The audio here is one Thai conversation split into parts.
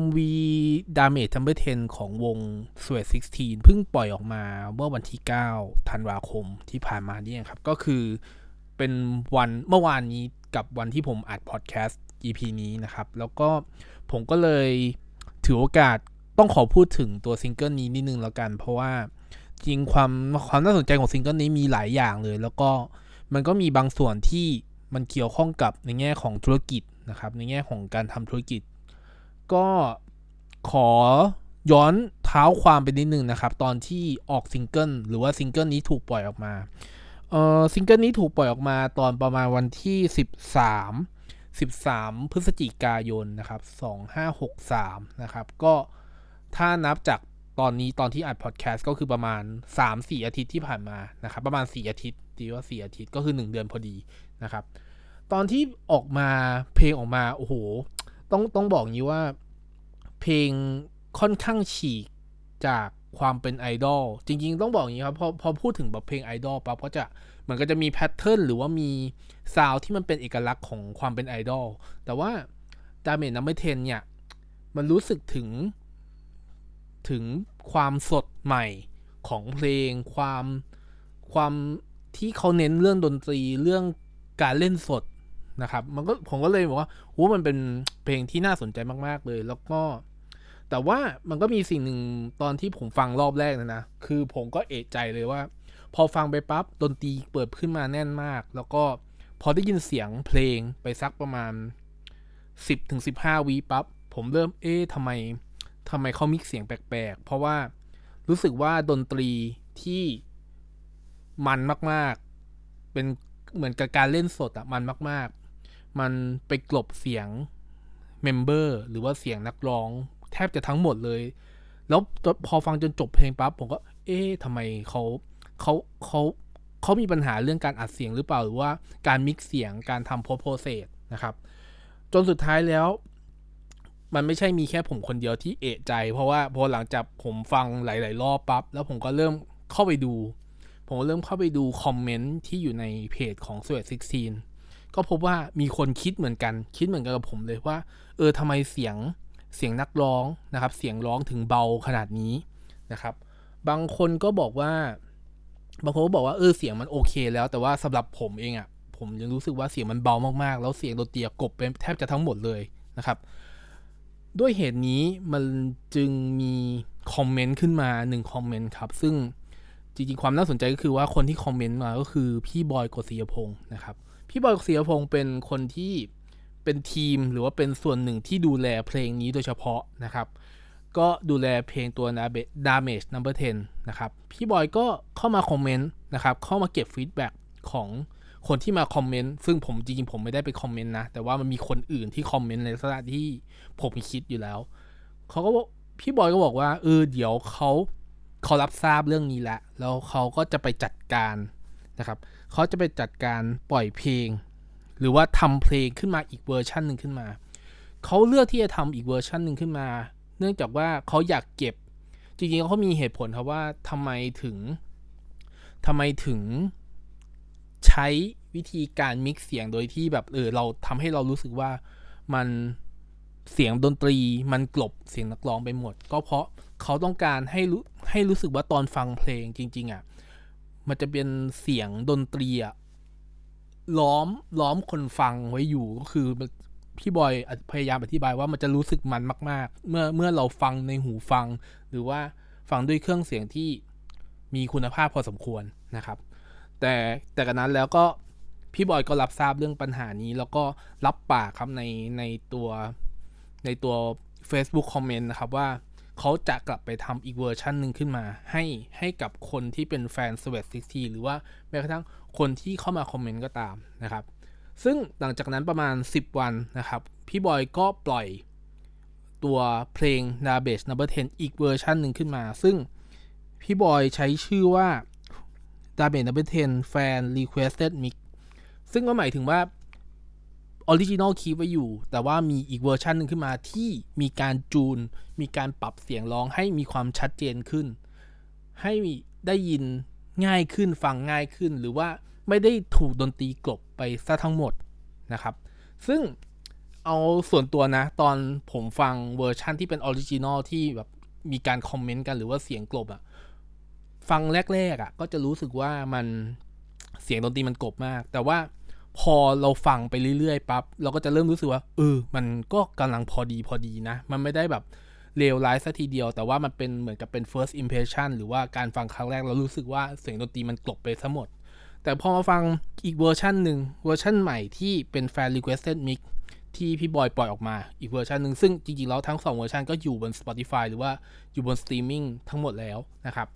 MV Damage Number 10 ของวง Sweat 16 เพิ่งปล่อยออกมาเมื่อวันที่ 9 ธันวาคมที่ผ่านมานี่ครับ ก็คือเป็นวันเมื่อวานนี้กับวันที่ผมอัดพอดแคสต์ EP นี้นะครับ แล้วก็ผมก็เลยถือโอกาสต้องขอพูดถึงตัวซิงเกิลนี้นิดนึงแล้วกัน เพราะว่าจริงความความน่าสนใจของซิงเกิลนี้มีหลายอย่างเลย แล้วก็มันก็มีบางส่วนที่มันเกี่ยวข้องกับในแง่ของธุรกิจนะครับ ในแง่ของการทำธุรกิจ ก็ขอย้อนเท้าความไปนิดนึงนะครับ ตอนที่ออกซิงเกิลหรือว่าซิงเกิลนี้ถูกปล่อยออกมาเออซิงเกิลนี้ถูกปล่อยออกมาตอนประมาณวันที่ 13 13 พฤศจิกายนนะครับ 2563 นะครับ ก็ถ้านับจากตอนนี้ตอนที่อัดพอดแคสต์ก็คือประมาณ 3-4 อาทิตย์ที่ผ่านมานะครับ ประมาณ 4 อาทิตย์ดีว่า 4 อาทิตย์ก็คือ 1 เดือนพอดีนะครับ ตอนที่ออกมาเพลงออกมา โอ้โห ต้องต้องบอกงี้ว่า เพลงค่อนข้างฉีกจากความเป็นไอดอลจริง ๆ ต้องบอกอย่างนี้ครับพอพอพูดถึงแบบเพลงไอดอลปั๊บก็จะเหมือนก็จะมี pattern หรือว่ามีซาวที่มันเป็นเอกลักษณ์ของความเป็นไอดอลแต่ว่า Damage Number Ten เนี่ย มันรู้สึกถึง ถึงความสดใหม่ของเพลง ความความที่เขาเน้นเรื่องดนตรีเรื่องการเล่นสดนะครับ มันก็ผมก็เลยบอกว่าโอ้มันเป็นเพลงที่น่าสนใจมาก ๆ เลย แล้วก็ แต่ว่ามันก็มีสิ่งหนึ่งตอนที่ผมฟังรอบแรกนะนะ คือผมก็เอะใจเลยว่า พอฟังไปปั๊บดนตรีเปิดขึ้นมาแน่นมาก แล้วก็พอได้ยินเสียงเพลงไปสักประมาณ 10-15ถึงวีปั๊บผมเริ่มเอ๊ะทำไมทำไมเขามิกเสียงแปลกๆ เพราะว่ารู้สึกว่าดนตรีที่มันมากๆ เป็นเหมือนกับการเล่นสดอะมันมาก ๆ มันไปกลบเสียง member หรือว่าเสียงนักร้อง แทบจะทั้งหมดเลย แล้วพอฟังจนจบเพลงปั๊บผมก็ เอ๊ะทำไมเขาเขาเขาเขามีปัญหาเรื่องการอัดเสียงหรือเปล่าหรือว่าการ mix เสียงการทำโพโพเซสนะครับ จนสุดท้ายแล้ว มันไม่ใช่มีแค่ผมคนเดียวที่เอะใจ เพราะว่าพอหลังจากผมฟังหลาย ๆ รอบปั๊บแล้วผมก็เริ่มเข้าไปดู ผมเริ่มเข้าไปดูคอมเมนต์ที่อยู่ในเพจของ s w e t 16ก็พบว่ามีคนคิดเหมือนกัน คิดเหมือนกันกับผมเลยว่า เออทำไมเสียง เสียงนักร้องนะครับ เสียงร้องถึงเบาขนาดนี้นะครับ บางคนก็บอกว่า บางคนก็บอกว่าเออเสียงมันโอเค แล้วแต่ว่าสำหรับผมเองอะ่ะผมยังรู้สึกว่าเสียงมันเบามากๆ แล้วเสียงดนตรีกบเป็นแทบจะทั้งหมดเลยนะครับ ด้วยเหตุนี้มันจึงมีคอมเมนต์ขึ้นมาหนึ่งคอมเมนต์ครับ ซึ่งจริงๆ ความน่าสนใจก็คือว่าคนที่คอมเมนต์มาก็คือพี่บอยกฤษยพงศ์นะครับ พี่บอยกฤษยพงศ์เป็นคนที่ เป็นทีมหรือว่าเป็นส่วนหนึ่งที่ดูแลเพลงนี้โดยเฉพาะนะครับ ก็ดูแลเพลงตัว Damage Number 10 นะครับ พี่บอยก็เข้ามาคอมเมนต์นะครับ เข้ามาเก็บ feedback ของคนที่มาคอมเมนต์ซึ่งผมจริงๆผมไม่ได้ไปคอมเมนต์นะ แต่ว่ามันมีคนอื่นที่คอมเมนต์ในลักษณะที่ผมคิดอยู่แล้ว เขาก็พี่บอยก็บอกว่าเออเดี๋ยวเขาเขารับทราบเรื่องนี้แล้วแล้วเขาก็จะไปจัดการนะครับเขาจะไปจัดการปล่อยเพลง หรือว่าทำเพลงขึ้นมาอีกเวอร์ชันหนึ่งขึ้นมา เขาเลือกที่จะทำอีกเวอร์ชันหนึ่งขึ้นมา เนื่องจากว่าเขาอยากเก็บ จริงๆเขามีเหตุผลครับว่าทำไมถึงทำไมถึงใช้วิธีการมิกซ์เสียงโดยที่แบบเออเราทำให้เรารู้สึกว่ามันเสียงดนตรีมันกลบเสียงนักร้องไปหมด ก็เพราะเขาต้องการให้รู้ให้รู้สึกว่าตอนฟังเพลงจริง ๆอะ่ะมันจะเป็นเสียงดนตรีอะ ล้อมล้อมคนฟังไว้อยู่ก็คือพี่บอยพยายามอธิบายว่ามันจะรู้สึกมันมาก ๆ เมื่อเมื่อเราฟังในหูฟัง หรือว่าฟังด้วยเครื่องเสียงที่มีคุณภาพพอสมควรนะครับ แต่แต่กันนั้นแล้วก็พี่บอยก็รับทราบเรื่องปัญหานี้ แล้วก็รับปากครับในในตัวในตัว Facebook คอมเมนต์นะครับว่าเขาจะกลับไปทำอีกเวอร์ชันหนึ่งขึ้นมา ให้ให้กับคนที่เป็นแฟน s w e t 16หรือว่าแม้กระทั่ง คนที่เข้ามาคอมเมนต์ก็ตามนะครับ ซึ่งหลังจากนั้นประมาณ 10 วันนะครับ พี่บอยก็ปล่อยตัวเพลง d a b a g e Number 10 อีกเวอร์ชันหนึ่งขึ้นมา ซึ่งพี่บอยใช้ชื่อว่า d a b a g e Number 10 Fan Requested Mix ซึ่งก็หมายถึงว่า original keep ไว้อยู่ แต่ว่ามีอีกเวอร์ชันหนึ่งขึ้นมาที่มีการจูน มีการปรับเสียงร้องให้มีความชัดเจนขึ้น ให้ได้ยิน ง่ายขึ้นฟังง่ายขึ้น หรือว่าไม่ได้ถูกดนตรีกลบไปซะทั้งหมดนะครับ ซึ่งเอาส่วนตัวนะ ตอนผมฟังเวอร์ชั่นที่เป็น original ที่แบบมีการคอมเมนต์กันหรือว่าเสียงกลบอะฟังแรกๆอะก็จะรู้สึกว่ามันเสียงดนตรีมันกลบมาก แต่ว่าพอเราฟังไปเรื่อยๆปั๊บเราก็จะเริ่มรู้สึกว่าเออมันก็กำลังพอดีพอดีนะ มันไม่ได้แบบ เลวร้ายซะทีเดียว แต่ว่ามันเป็นเหมือนกับเป็น first impression หรือว่าการฟังครั้งแรกเรารู้สึกว่าเสียงดนตรีมันกลบไปซะหมด แต่พอมาฟังอีกเวอร์ชันหนึ่งเวอร์ชันใหม่ที่เป็น fan requested mix ที่พี่บอยปล่อยออกมาอีกเวอร์ชันหนึ่งซึ่งจริงๆแล้วทั้ง 2 เวอร์ชันก็อยู่บน Spotify หรือว่าอยู่บนสตรีมมิ่งทั้งหมดแล้วนะครับ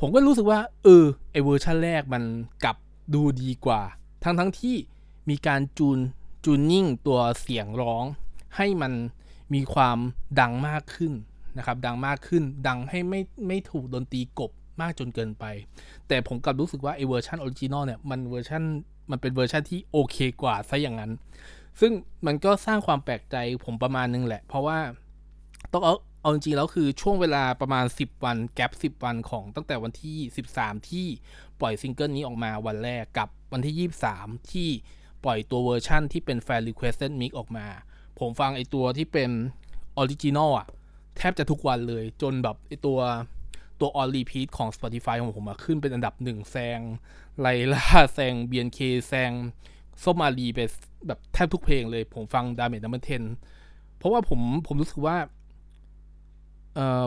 ผมก็รู้สึกว่าเออไอเวอร์ชันแรกมันกลับดูดีกว่า ทั้งทั้งที่มีการจูนtuning ตัวเสียงร้องให้มัน มีความดังมากขึ้นนะครับ ดังมากขึ้น ดังให้ไม่ไม่ถูกดนตรีกลบมากจนเกินไป แต่ผมกลับรู้สึกว่าไอเวอร์ชัน original เนี่ยมันเวอร์ชันมันเป็นเวอร์ชันที่โอเคกว่าซะอย่างนั้น ซึ่งมันก็สร้างความแปลกใจผมประมาณนึงแหละ เพราะว่าต้องเอาเอาจริงๆแล้วคือช่วงเวลาประมาณ 10 วัน gap 10 วันของตั้งแต่วันที่ 13 ที่ปล่อยซิงเกิลนี้ออกมาวันแรกกับวันที่ 23 ที่ปล่อยตัวเวอร์ชั่นที่เป็น Fan Requested Mix ออกมา ผมฟังไอตัวที่เป็น original อะแทบจะทุกวันเลย จนแบบไอตัวตัว on repeat ของ Spotify ของผมขึ้นเป็นอันดับหนึ่งแซงไลล่าแซง BNK แซงส้ม มารีไปแบบแทบทุกเพลงเลย ผมฟัง Damage Number 10เพราะว่าผมผมรู้สึกว่า เอ่อ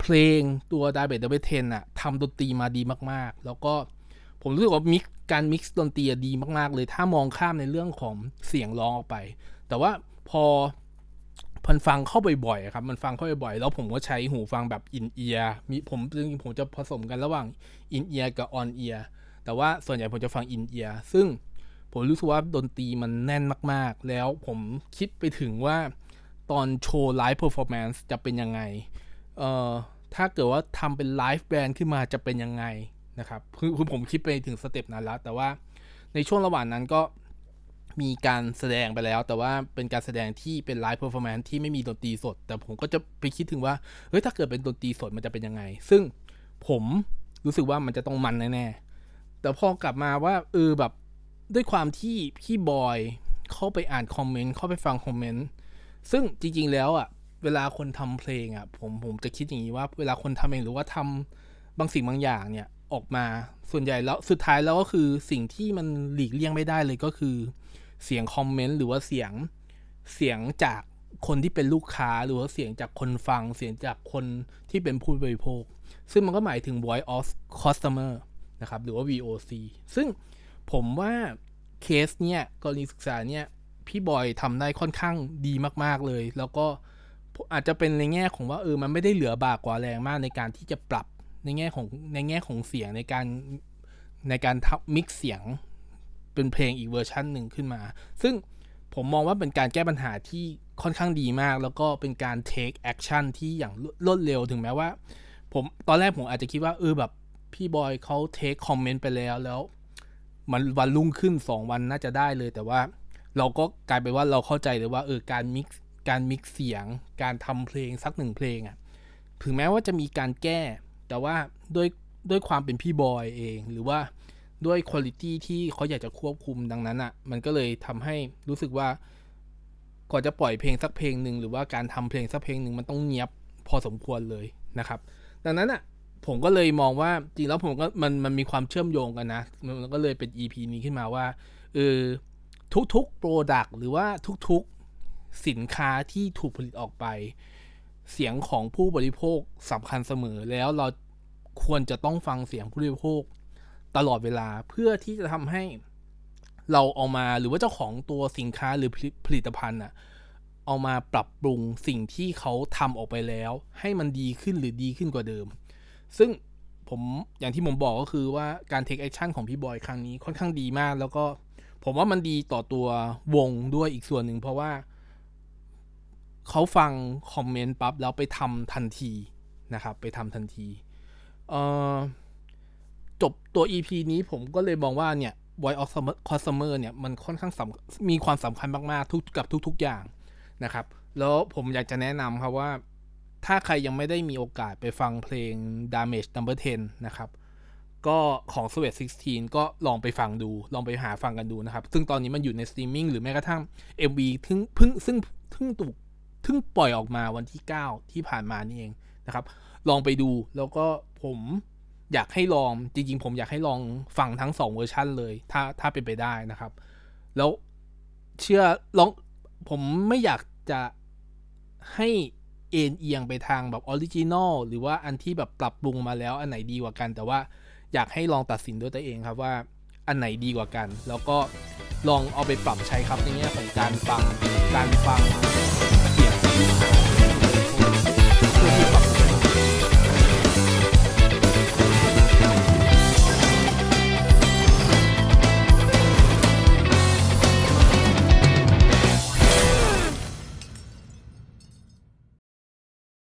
เพลงตัว Damage Number 10อะทำดนตรีมาดีมาก ๆ แล้วก็ผมรู้สึกว่า mix การ mix ดนตรีดีมาก ๆ เลย ถ้ามองข้ามในเรื่องของเสียงร้องออกไปแต่ว่าพอมันฟังเข้าบ่อยๆครับ มันฟังเข้าบ่อยๆแล้วผมก็ใช้หูฟังแบบ in-ear มีผมจริงๆผมจะผสมกันระหว่าง in-ear กับ on-ear แต่ว่าส่วนใหญ่ผมจะฟัง in-ear ซึ่งผมรู้สึกว่าดนตรีมันแน่นมากๆ แล้วผมคิดไปถึงว่าตอนโชว์ live performance จะเป็นยังไง เอ่อ ถ้าเกิดว่าทำเป็น live band ขึ้นมาจะเป็นยังไงนะครับคือคือผมคิดไปถึง step นั้นแล้ว แต่ว่าในช่วงระหว่างนั้นก็ มีการแสดงไปแล้ว แต่ว่าเป็นการแสดงที่เป็น live performance ที่ไม่มีดนตรีสด แต่ผมก็จะไปคิดถึงว่าเฮ้ยถ้าเกิดเป็นดนตรีสดมันจะเป็นยังไง ซึ่งผมรู้สึกว่ามันจะต้องมันแน่ๆแต่พอกลับมาว่าเออแบบด้วยความที่พี่บอยเข้าไปอ่านคอมเมนต์เข้าไปฟังคอมเมนต์ซึ่งจริง ๆ แล้วอะเวลาคนทำเพลงอะผมผมจะคิดอย่างนี้ว่าเวลาคนทำเองหรือว่าทำบางสิ่งบางอย่างเนี่ยออกมาส่วนใหญ่แล้วสุดท้ายแล้วก็คือสิ่งที่มันหลีกเลี่ยงไม่ได้เลยก็คือ เสียงคอมเมนต์หรือว่าเสียงเสียงจากคนที่เป็นลูกค้าหรือว่าเสียงจากคนฟังเสียงจากคนที่เป็นผู้บริโภค ซึ่งมันก็หมายถึง voice of customer นะครับ หรือว่า VOC ซึ่งผมว่าเคสเนี่ยกรณีศึกษาเนี่ย พี่บอยทำได้ค่อนข้างดีมาก ๆ เลย แล้วก็อาจจะเป็นในแง่ของว่าเออมันไม่ได้เหลือบากกว่าแรงมากในการที่จะปรับในแง่ของในแง่ของเสียงในการในการทับมิกเสียง เป็นเพลงอีกเวอร์ชันหนึ่งขึ้นมา ซึ่งผมมองว่าเป็นการแก้ปัญหาที่ค่อนข้างดีมาก แล้วก็เป็นการ take action ที่อย่างรวดเร็วถึงแม้ว่า ผมตอนแรกผมอาจจะคิดว่าเออแบบพี่บอยเขา take comment ไปแล้วแล้ว มันวันรุ่งขึ้น 2 วันน่าจะได้เลย แต่ว่าเราก็กลายไปว่าเราเข้าใจเลยว่าเออการมิกการมิกเสียง การทำเพลงสักหนึ่งเพลงอะ่ะถึงแม้ว่าจะมีการแก้ แต่ว่าด้วยด้วยความเป็นพี่บอยเอง หรือว่า ด้วยคุณภาพที่เขาอยากจะควบคุมดังนั้นอะ่ะ มันก็เลยทำให้รู้สึกว่า ก่อนจะปล่อยเพลงสักเพลงหนึ่งหรือว่าการทำเพลงสักเพลงหนึ่งมันต้องเนียบพอสมควรเลยนะครับ ดังนั้นอะ่ะผมก็เลยมองว่าจริงแล้วผมก็มันมันมีความเชื่อมโยงกันนะ มันก็เลยเป็น EP นี้ขึ้นมาว่าเออทุกๆโปรดักต์หรือว่าทุกๆสินค้าที่ถูกผลิตออกไป เสียงของผู้บริโภคสำคัญเสมอแล้วเราควรจะต้องฟังเสียงผู้บริโภค ตลอดเวลาเพื่อที่จะทำให้เราเอามาหรือว่าเจ้าของตัวสินค้าหรือผลิตภัณฑ์อะเอามาปรับปรุงสิ่งที่เขาทำออกไปแล้ว ให้มันดีขึ้นหรือดีขึ้นกว่าเดิม ซึ่งผมอย่างที่ผมบอกก็คือว่าการ take action ของพี่บอยครั้งนี้ค่อนข้างดีมาก แล้วก็ผมว่ามันดีต่อตัววงด้วยอีกส่วนหนึ่งเพราะว่า เขาฟังคอมเมนต์ปั๊บแล้วไปทำทันทีนะครับ ไปทำทันที เอ่อ จบตัว EP นี้ผมก็เลยมองว่าเนี่ย Voice of Customer เนี่ยมันค่อนข้างมีความสำคัญมากๆทุกกับทุก ๆอย่างนะครับ แล้วผมอยากจะแนะนำครับว่า ถ้าใครยังไม่ได้มีโอกาสไปฟังเพลง Damage Number 10 นะครับ ก็ของ SWEAT16 ก็ลองไปฟังดู ลองไปหาฟังกันดูนะครับ ซึ่งตอนนี้มันอยู่ในสตรีมมิ่งหรือแม้กระทั่ง MV ซึ่งพึ่งซึ่งพึ่งถูกพึ่งปล่อยออกมาวันที่ 9 ที่ผ่านมานี่เองนะครับ ลองไปดูแล้วก็ผม อยากให้ลองจริงๆ ผมอยากให้ลองฟังทั้ง2เวอร์ชันเลย ถ้าถ้าเป็นไปได้นะครับ แล้วเชื่อลองผมไม่อยากจะให้เอ็นเอียงไปทางแบบ original หรือว่าอันที่แบบปรับปรุงมาแล้วอันไหนดีกว่ากัน แต่ว่าอยากให้ลองตัดสินด้วยตัวเองครับว่าอันไหนดีกว่ากัน แล้วก็ลองเอาไปปรับใช้ครับในแง่ของการฟังการฟัง